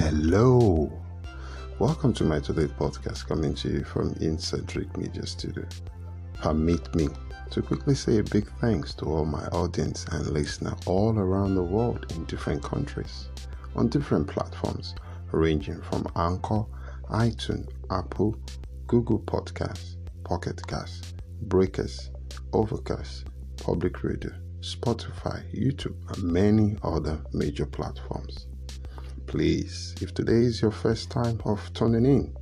Hello. Welcome to my today's podcast coming to you from Incentric Media Studio. Permit me to quickly say a big thanks to all my audience and listener all around the world in different countries on different platforms ranging from Anchor, iTunes, Apple, Google Podcasts, Pocket Casts, Breakers, Overcast, Public Radio, Spotify, YouTube, and many other major platforms. Please, if today is your first time of tuning in,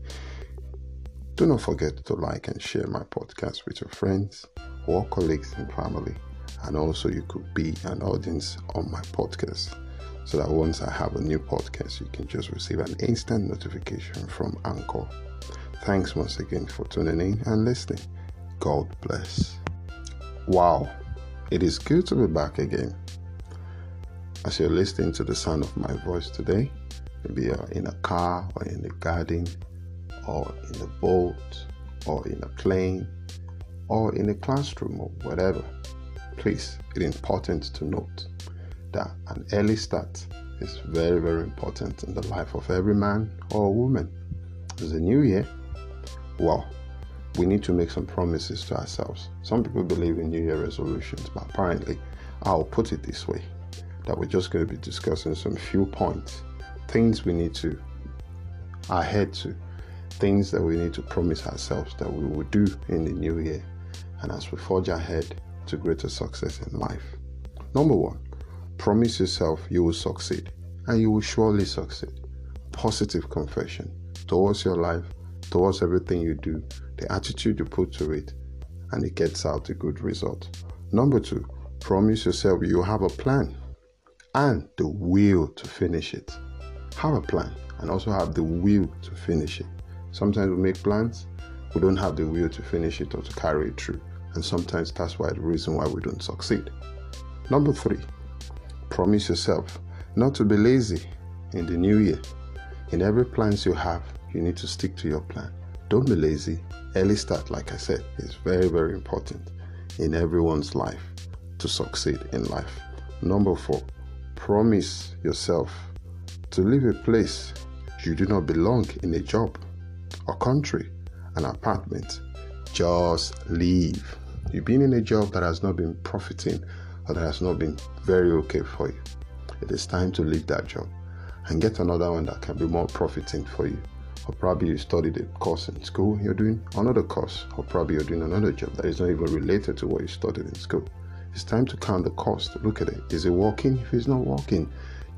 do not forget to like and share my podcast with your friends or colleagues and family. And also, you could be an audience on my podcast so that once I have a new podcast, you can just receive an instant notification from Anchor. Thanks once again for tuning in and listening. God bless. Wow, it is good to be back again. As you're listening to the sound of my voice today, maybe you're in a car or in the garden or in a boat or in a plane or in a classroom or whatever, please, it is important to note that an early start is very, very important in the life of every man or woman. It's a new year. Well, we need to make some promises to ourselves. Some people believe in New Year resolutions, but apparently, I'll put it this way that we're just going to be discussing some few points, things we need to ahead to, things that we need to promise ourselves that we will do in the new year, and as we forge ahead to greater success in life. Number one, promise yourself you will succeed, and you will surely succeed. Positive confession towards your life, towards everything you do, the attitude you put to it, and it gets out a good result. Number two, promise yourself you have a plan and the will to finish it. Have a plan and also have the will to finish it. Sometimes we make plans, we don't have the will to finish it or to carry it through. And sometimes that's why the reason why we don't succeed. Number three, promise yourself not to be lazy in the new year. In every plans you have, you need to stick to your plan. Don't be lazy. Early start, like I said, is very, very important in everyone's life to succeed in life. Number four, promise yourself to leave a place you do not belong in a job, a country, an apartment. Just leave. You've been in a job that has not been profiting or that has not been very okay for you. It is time to leave that job and get another one that can be more profiting for you. Or probably you studied a course in school, you're doing another course, or probably you're doing another job that is not even related to what you studied in school. It's time to count the cost. Look at it. Is it working? If it's not working,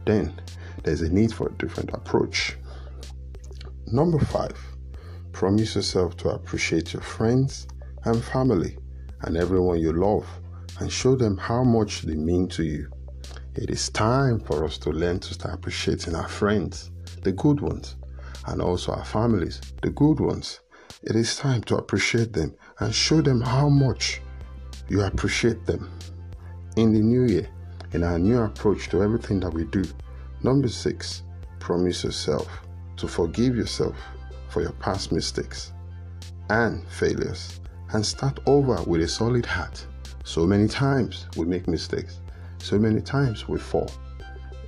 then there's a need for a different approach. Number five, promise yourself to appreciate your friends and family and everyone you love and show them how much they mean to you. It is time for us to learn to start appreciating our friends, the good ones, and also our families, the good ones. It is time to appreciate them and show them how much you appreciate them. In the new year, in our new approach to everything that we do, number six, promise yourself to forgive yourself for your past mistakes and failures and start over with a solid heart. So many times we make mistakes, so many times we fall.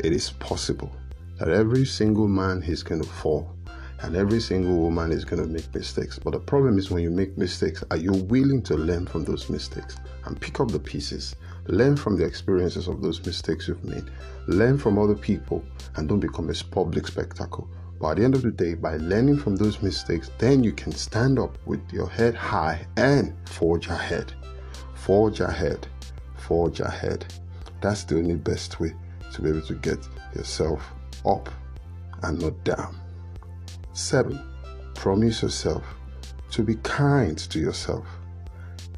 It is possible that every single man is going to fall and every single woman is going to make mistakes. But the problem is when you make mistakes, are you willing to learn from those mistakes and pick up the pieces? Learn from the experiences of those mistakes you've made. Learn from other people and don't become a public spectacle. But at the end of the day, by learning from those mistakes, then you can stand up with your head high and forge ahead. Forge ahead. Forge ahead. That's the only best way to be able to get yourself up and not down. Seven, promise yourself to be kind to yourself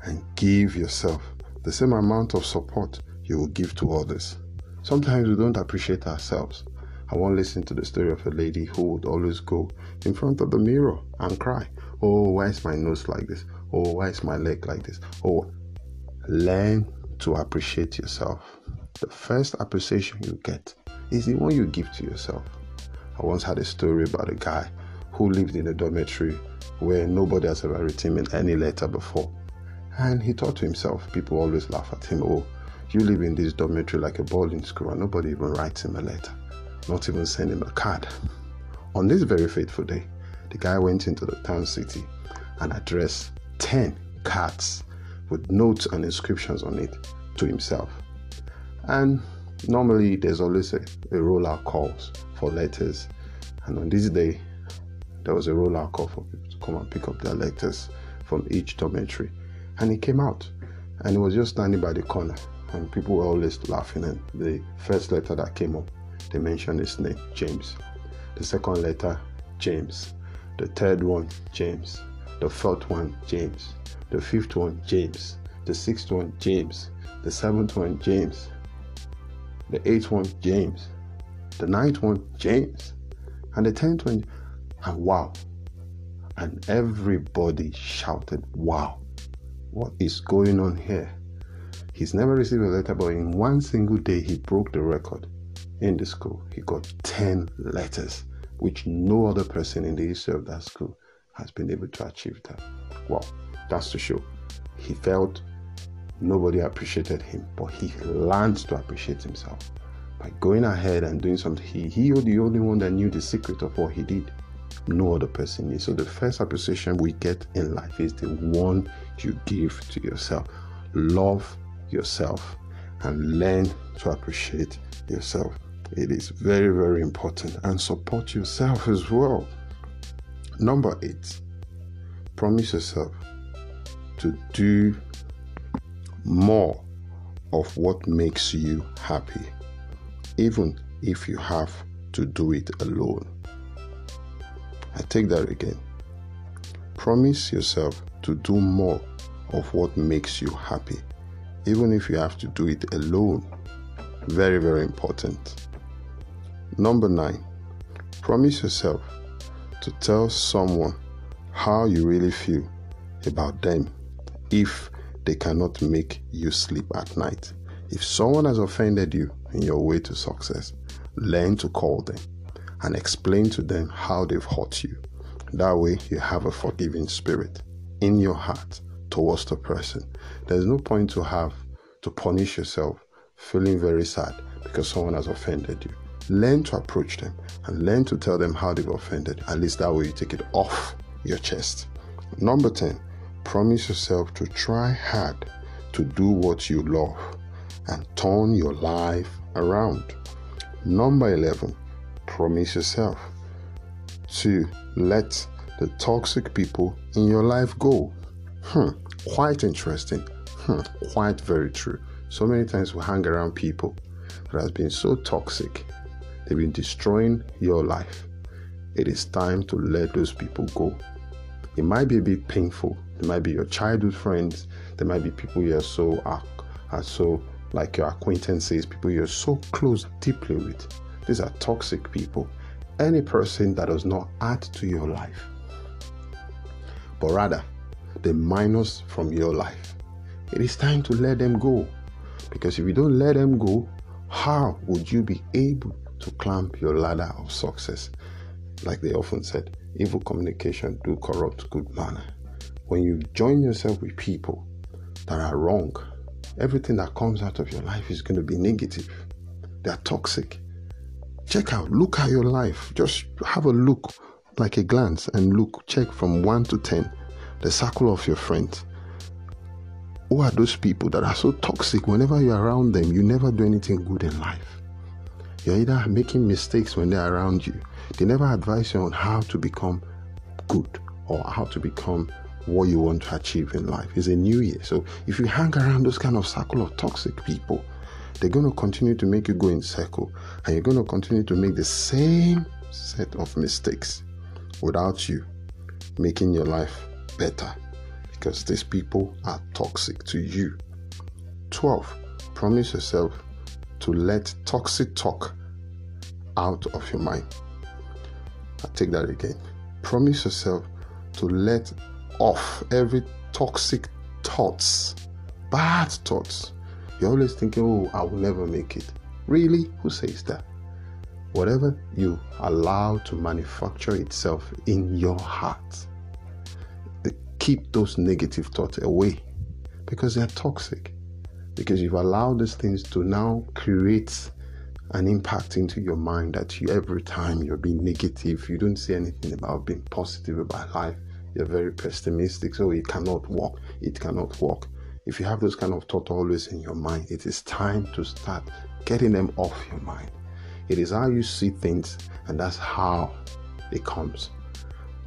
and give yourself the same amount of support you will give to others. Sometimes we don't appreciate ourselves. I want to listen to the story of a lady who would always go in front of the mirror and cry, Oh, why is my nose like this? Oh, why is my leg like this? Oh, learn to appreciate yourself. The first appreciation you get is the one you give to yourself. I once had a story about a guy who lived in a dormitory where nobody has ever written him any letter before. And he thought to himself, people always laugh at him, oh, you live in this dormitory like a boarding school and nobody even writes him a letter, not even send him a card. On this very fateful day, the guy went into the town city and addressed 10 cards with notes and inscriptions on it to himself. And normally there's always a, a rollout calls for letters. And on this day, there was a rollout call for people to come and pick up their letters from each dormitory. And he came out and he was just standing by the corner. And people were always laughing. And the first letter that came up, they mentioned his name, James. The second letter, James. The third one, James. The fourth one, James. The fifth one, James. The sixth one, James. The seventh one, James. The eighth one, James. The ninth one, James. And the tenth one, and wow. And everybody shouted, wow. What is going on here? He's never received a letter, but in one single day, he broke the record in the school. He got 10 letters, which no other person in the history of that school has been able to achieve that. Well, that's to show he felt nobody appreciated him, but he learned to appreciate himself by going ahead and doing something. He, he was the only one that knew the secret of what he did. No other person knew. So the first appreciation we get in life is the one you give to yourself. Love yourself and learn to appreciate yourself. It is very, very important and support yourself as well. Number eight, promise yourself to do more of what makes you happy, even if you have to do it alone. I take that again. Promise yourself to do more of what makes you happy, even if you have to do it alone. Very, very important. Number nine, promise yourself to tell someone how you really feel about them if they cannot make you sleep at night. If someone has offended you in your way to success, learn to call them and explain to them how they've hurt you. That way, you have a forgiving spirit in your heart towards the person. There's no point to have to punish yourself feeling very sad because someone has offended you. Learn to approach them and learn to tell them how they've offended. At least that way you take it off your chest. Number 10, promise yourself to try hard to do what you love and turn your life around. Number 11, promise yourself to let the toxic people in your life go. Hmm, quite interesting. Hmm, quite very true. So many times we hang around people that has been so toxic They've been destroying your life. It is time to let those people go. It might be a bit painful. It might be your childhood friends. There might be people you're so are, are so like your acquaintances, people you're so close deeply with. These are toxic people. Any person that does not add to your life, but rather the minus from your life. It is time to let them go. Because if you don't let them go, how would you be able to climb your ladder of success. Like they often said, evil communication do corrupt good manner. When you join yourself with people that are wrong, everything that comes out of your life is going to be negative. They are toxic. Check out, look at your life. Just have a look, like a glance, and look, check from 1 to 10, the circle of your friends. Who are those people that are so toxic? Whenever you're around them, you never do anything good in life. You're either making mistakes when they're around you. They never advise you on how to become good or how to become what you want to achieve in life. It's a new year. So if you hang around those kind of circle of toxic people, they're going to continue to make you go in circle and you're going to continue to make the same set of mistakes without you making your life better because these people are toxic to you. 12. Promise yourself to let toxic talk out of your mind. I take that again. Promise yourself to let off every toxic thoughts, bad thoughts. You're always thinking, oh, I will never make it. Really? Who says that? Whatever you allow to manufacture itself in your heart, keep those negative thoughts away because they're toxic because you've allowed these things to now create an impact into your mind that you every time you're being negative, you don't see anything about being positive about life. You're very pessimistic, so it cannot work. It cannot work. If you have those kind of thoughts always in your mind, it is time to start getting them off your mind. It is how you see things, and that's how it comes.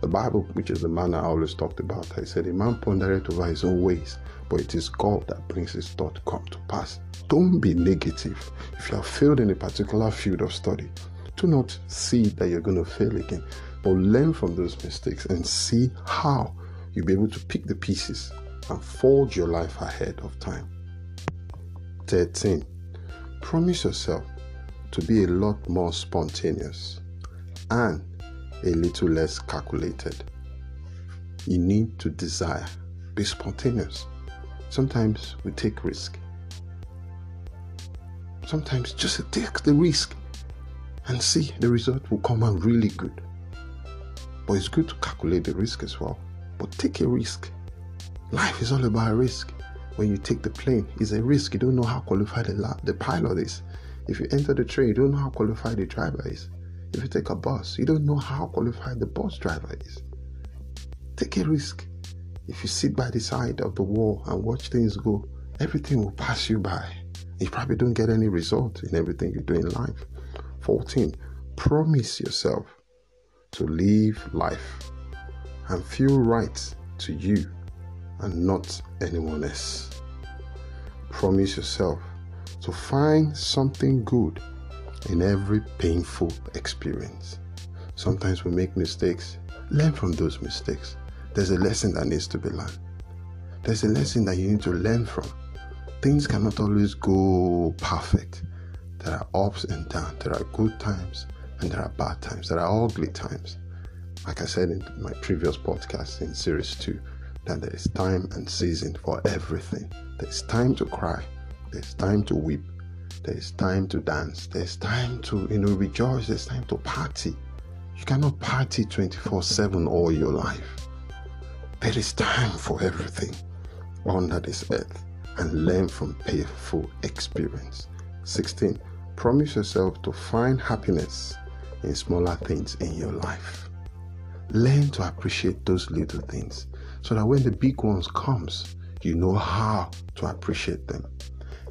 The Bible, which is the man I always talked about, I said, A man pondereth over his own ways, but it is God that brings his thought come to pass. Don't be negative. If you have failed in a particular field of study, do not see that you're going to fail again, but learn from those mistakes and see how you'll be able to pick the pieces and forge your life ahead of time. 13. Promise yourself to be a lot more spontaneous and a little less calculated. You need to desire, be spontaneous. Sometimes we take risk. Sometimes just take the risk and see the result will come out really good. But it's good to calculate the risk as well. But take a risk. Life is all about risk. When you take the plane, it's a risk. You don't know how qualified the, the pilot is. If you enter the train, you don't know how qualified the driver is. If you take a bus, you don't know how qualified the bus driver is. Take a risk. If you sit by the side of the wall and watch things go, everything will pass you by. You probably don't get any result in everything you do in life. 14. Promise yourself to live life and feel right to you and not anyone else. Promise yourself to find something good in every painful experience. Sometimes we make mistakes. Learn from those mistakes. There's a lesson that needs to be learned. There's a lesson that you need to learn from. Things cannot always go perfect. There are ups and downs. There are good times and there are bad times. There are ugly times. Like I said in my previous podcast in series 2, that there is time and season for everything. There's time to cry. There's time to weep. There's time to dance. There's time to, you know, rejoice. There's time to party. You cannot party 24 7 all your life. There is time for everything under this earth and learn from painful experience. 16. Promise yourself to find happiness in smaller things in your life. Learn to appreciate those little things so that when the big ones comes, you know how to appreciate them.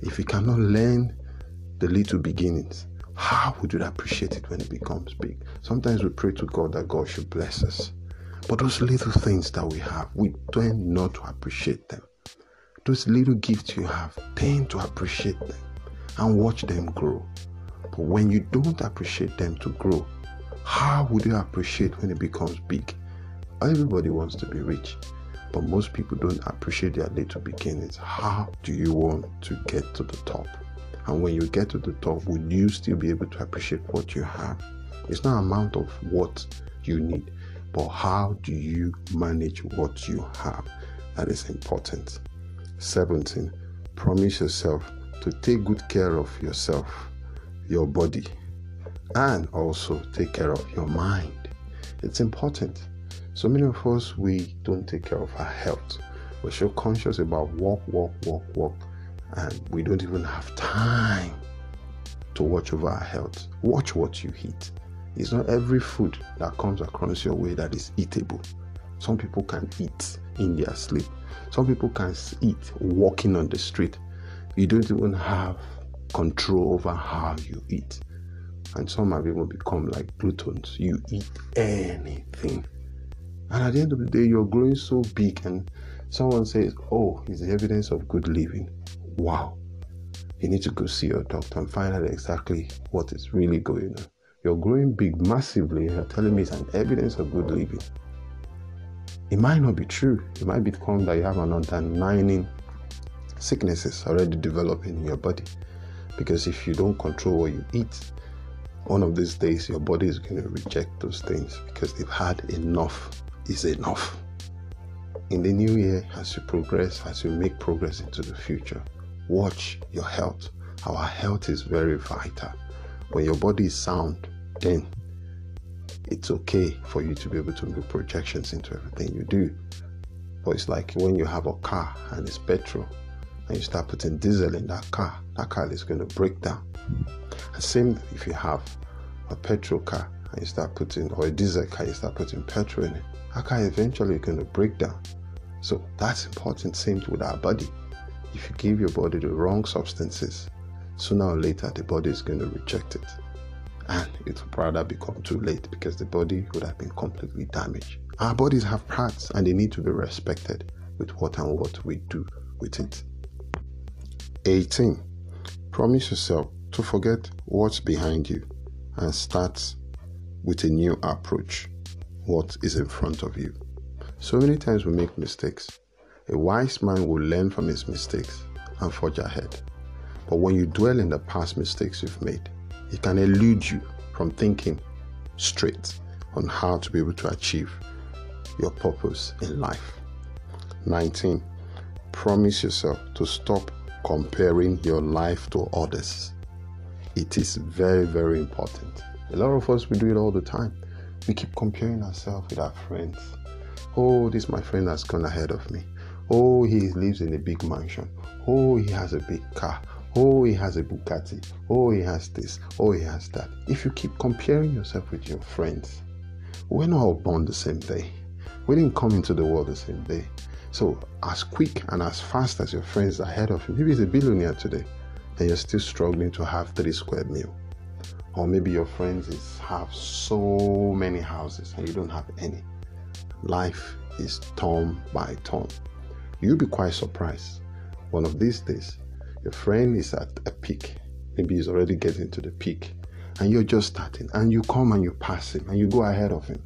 If you cannot learn the little beginnings. How would you appreciate it when it becomes big? Sometimes we pray to God that God should bless us. But those little things that we have, we tend not to appreciate them. Those little gifts you have, tend to appreciate them and watch them grow. But when you don't appreciate them to grow, how would you appreciate when it becomes big? Everybody wants to be rich, but most people don't appreciate their little beginnings. How do you want to get to the top? And when you get to the top, would you still be able to appreciate what you have? It's not amount of what you need, but how do you manage what you have? That is important. 17. Promise yourself to take good care of yourself, your body, and also take care of your mind. It's important. So many of us, we don't take care of our health. We're so conscious about walk, walk, walk, walk and we don't even have time to watch over our health. Watch what you eat. It's not every food that comes across your way that is eatable. Some people can eat in their sleep. Some people can eat walking on the street. You don't even have control over how you eat. And some have even become like gluttons. You eat anything. And at the end of the day, you're growing so big, and someone says, Oh, it's the evidence of good living wow, you need to go see your doctor and find out exactly what is really going on. You're growing big massively, and you're telling me it's an evidence of good living. It might not be true. It might become that you have an underlying sicknesses already developing in your body. Because if you don't control what you eat, one of these days your body is going to reject those things because they've had enough is enough. In the new year, as you progress, as you make progress into the future, watch your health. Our health is very vital. When your body is sound, then it's okay for you to be able to make projections into everything you do. But it's like when you have a car and it's petrol, and you start putting diesel in that car, that car is going to break down. And same if you have a petrol car and you start putting, or a diesel car, you start putting petrol in it, that car eventually going to break down. So that's important. Same with our body. If you give your body the wrong substances, sooner or later the body is going to reject it. And it will rather become too late because the body would have been completely damaged. Our bodies have parts and they need to be respected with what and what we do with it. 18. Promise yourself to forget what's behind you and start with a new approach. What is in front of you? So many times we make mistakes. A wise man will learn from his mistakes and forge ahead. But when you dwell in the past mistakes you've made, it can elude you from thinking straight on how to be able to achieve your purpose in life. 19. Promise yourself to stop comparing your life to others. It is very, very important. A lot of us, we do it all the time. We keep comparing ourselves with our friends. Oh, this my friend has gone ahead of me. Oh, he lives in a big mansion. Oh, he has a big car. Oh, he has a Bugatti. Oh, he has this. Oh, he has that. If you keep comparing yourself with your friends, we're not all born the same day. We didn't come into the world the same day. So, as quick and as fast as your friends are ahead of you, maybe he's a billionaire today, and you're still struggling to have three square meal. Or maybe your friends is, have so many houses and you don't have any. Life is turn by turn. You'll be quite surprised. One of these days, your friend is at a peak. Maybe he's already getting to the peak. And you're just starting. And you come and you pass him and you go ahead of him.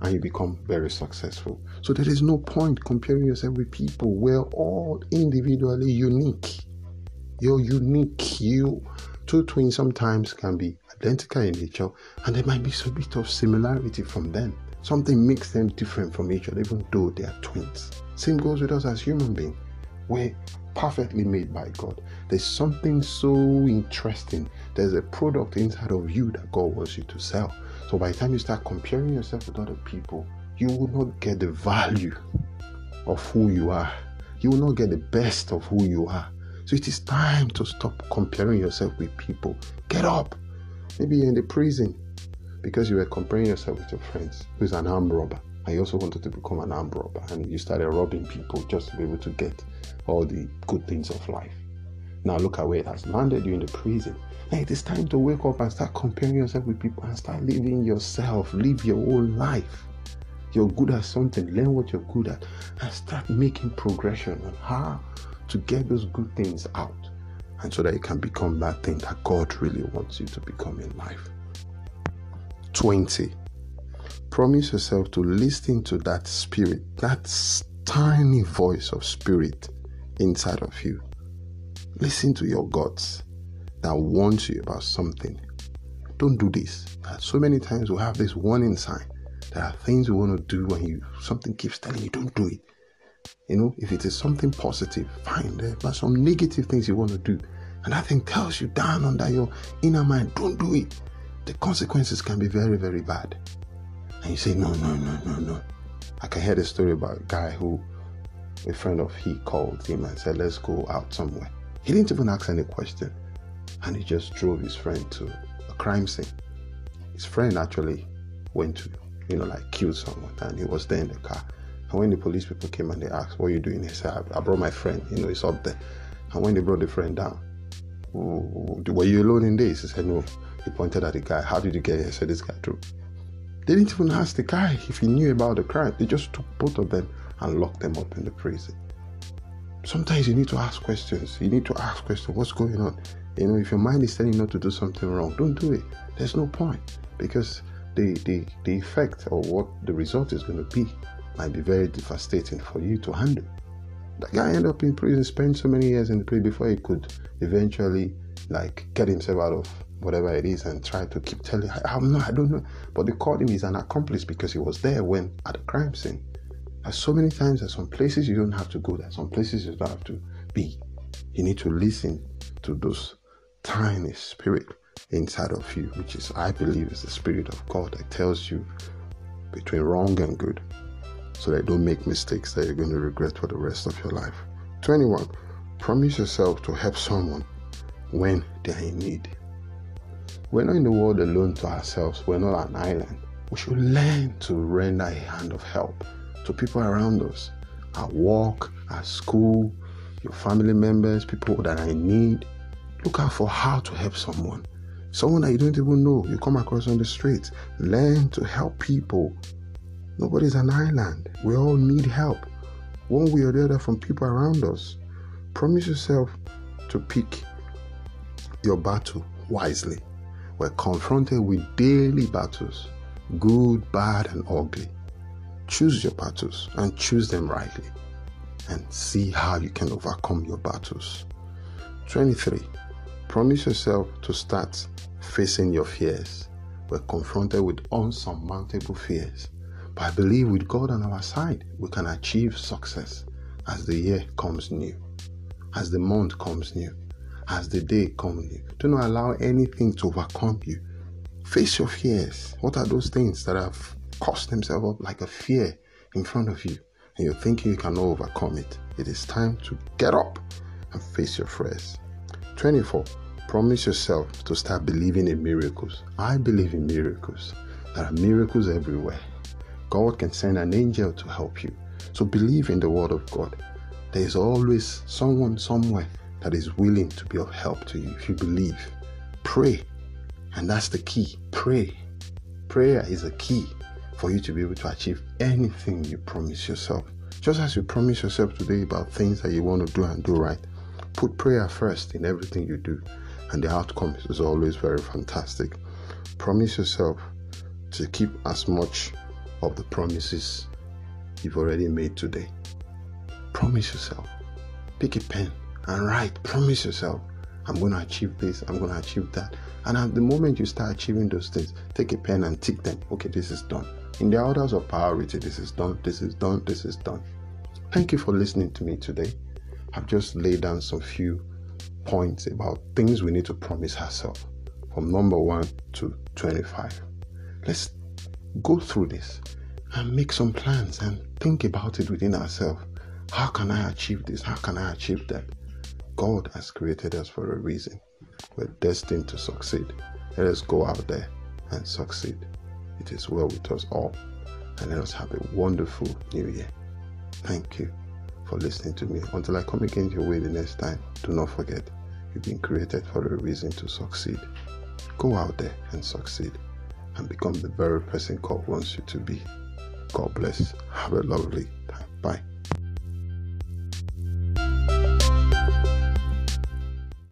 And you become very successful. So there is no point comparing yourself with people. We're all individually unique. You're unique. You two twins sometimes can be identical in nature, and there might be a bit of similarity from them. Something makes them different from each other, even though they are twins. Same goes with us as human beings. We're perfectly made by God. There's something so interesting. There's a product inside of you that God wants you to sell. So by the time you start comparing yourself with other people, you will not get the value of who you are. You will not get the best of who you are. So it is time to stop comparing yourself with people. Get up. Maybe you're in the prison because you were comparing yourself with your friends who's an armed robber. You also wanted to become an armed robber and you started robbing people just to be able to get all the good things of life. Now look at where it has landed you in the prison. Now it is time to wake up and start comparing yourself with people and start living yourself. Live your own life. You're good at something, learn what you're good at, and start making progression on how to get those good things out. And so that you can become that thing that God really wants you to become in life. 20. Promise yourself to listen to that spirit, that tiny voice of spirit inside of you. Listen to your guts that warns you about something. Don't do this. So many times we have this warning sign. There are things you want to do when you something keeps telling you don't do it. You know, if it is something positive, fine. There are some negative things you want to do, and that thing tells you down under your inner mind, don't do it. The consequences can be very, very bad. And you say, no, no, no, no, no. I can hear the story about a guy who a friend of he called him and said, let's go out somewhere. He didn't even ask any question. And he just drove his friend to a crime scene. His friend actually went to, you know, like kill someone and he was there in the car. And when the police people came and they asked, What are you doing? He said, I brought my friend, you know, he's up there. And when they brought the friend down, were you alone in this? He said, No. He pointed at the guy. How did you get here? He said, This guy drove. They didn't even ask the guy if he knew about the crime. They just took both of them and locked them up in the prison. Sometimes you need to ask questions. You need to ask questions. What's going on? You know, if your mind is telling you not to do something wrong, don't do it. There's no point because the the, the effect or what the result is going to be might be very devastating for you to handle. That guy ended up in prison, spent so many years in the prison before he could eventually like get himself out of whatever it is and try to keep telling I'm not I don't know. But they called him he's an accomplice because he was there when at the crime scene. There's so many times there's some places you don't have to go, there's some places you don't have to be. You need to listen to those tiny spirit inside of you, which is I believe is the spirit of God that tells you between wrong and good. So that don't make mistakes that you're going to regret for the rest of your life. 21. Promise yourself to help someone when they are in need. We're not in the world alone to ourselves, we're not an island. We should learn to render a hand of help to people around us at work, at school, your family members, people that are in need. Look out for how to help someone. Someone that you don't even know, you come across on the street. Learn to help people. Nobody's an island. We all need help, one way or the other, from people around us. Promise yourself to pick your battle wisely. We're confronted with daily battles, good, bad, and ugly. Choose your battles and choose them rightly and see how you can overcome your battles. 23. Promise yourself to start facing your fears. We're confronted with unsurmountable fears. But I believe with God on our side, we can achieve success as the year comes new, as the month comes new, as the day comes new. Do not allow anything to overcome you. Face your fears. What are those things that have caused themselves up like a fear in front of you? and you're thinking you cannot overcome it, it is time to get up and face your fears. 24. Promise yourself to start believing in miracles. I believe in miracles. There are miracles everywhere. God can send an angel to help you. So believe in the word of God. There is always someone somewhere that is willing to be of help to you if you believe. Pray. And that's the key. Pray. Prayer is a key for you to be able to achieve anything you promise yourself. Just as you promise yourself today about things that you want to do and do right, put prayer first in everything you do, and the outcome is always very fantastic. Promise yourself to keep as much of the promises you've already made today. Promise yourself. Pick a pen and write. Promise yourself, I'm going to achieve this, I'm going to achieve that. And at the moment you start achieving those things, take a pen and tick them. Okay, this is done. In the orders of priority, this is done, this is done, this is done. Thank you for listening to me today. I've just laid down some few points about things we need to promise ourselves from number 1 to 25. Let's go through this and make some plans and think about it within ourselves. How can I achieve this? How can I achieve that? God has created us for a reason. We're destined to succeed. Let us go out there and succeed. It is well with us all. And let us have a wonderful new year. Thank you for listening to me. Until I come again your way the next time, do not forget you've been created for a reason to succeed. Go out there and succeed and become the very person God wants you to be. God bless. Have a lovely time. Bye.